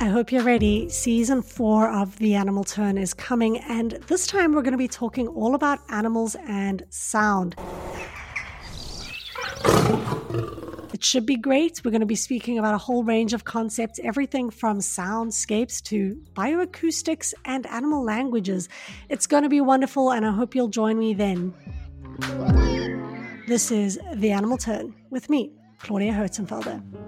I hope you're ready. Season four of The Animal Turn is coming, and this time we're going to be talking all about animals and sound. It should be great. We're going to be speaking about a whole range of concepts, everything from soundscapes to bioacoustics and animal languages. It's going to be wonderful, and I hope you'll join me then. This is The Animal Turn with me, Claudia Hirtenfelder.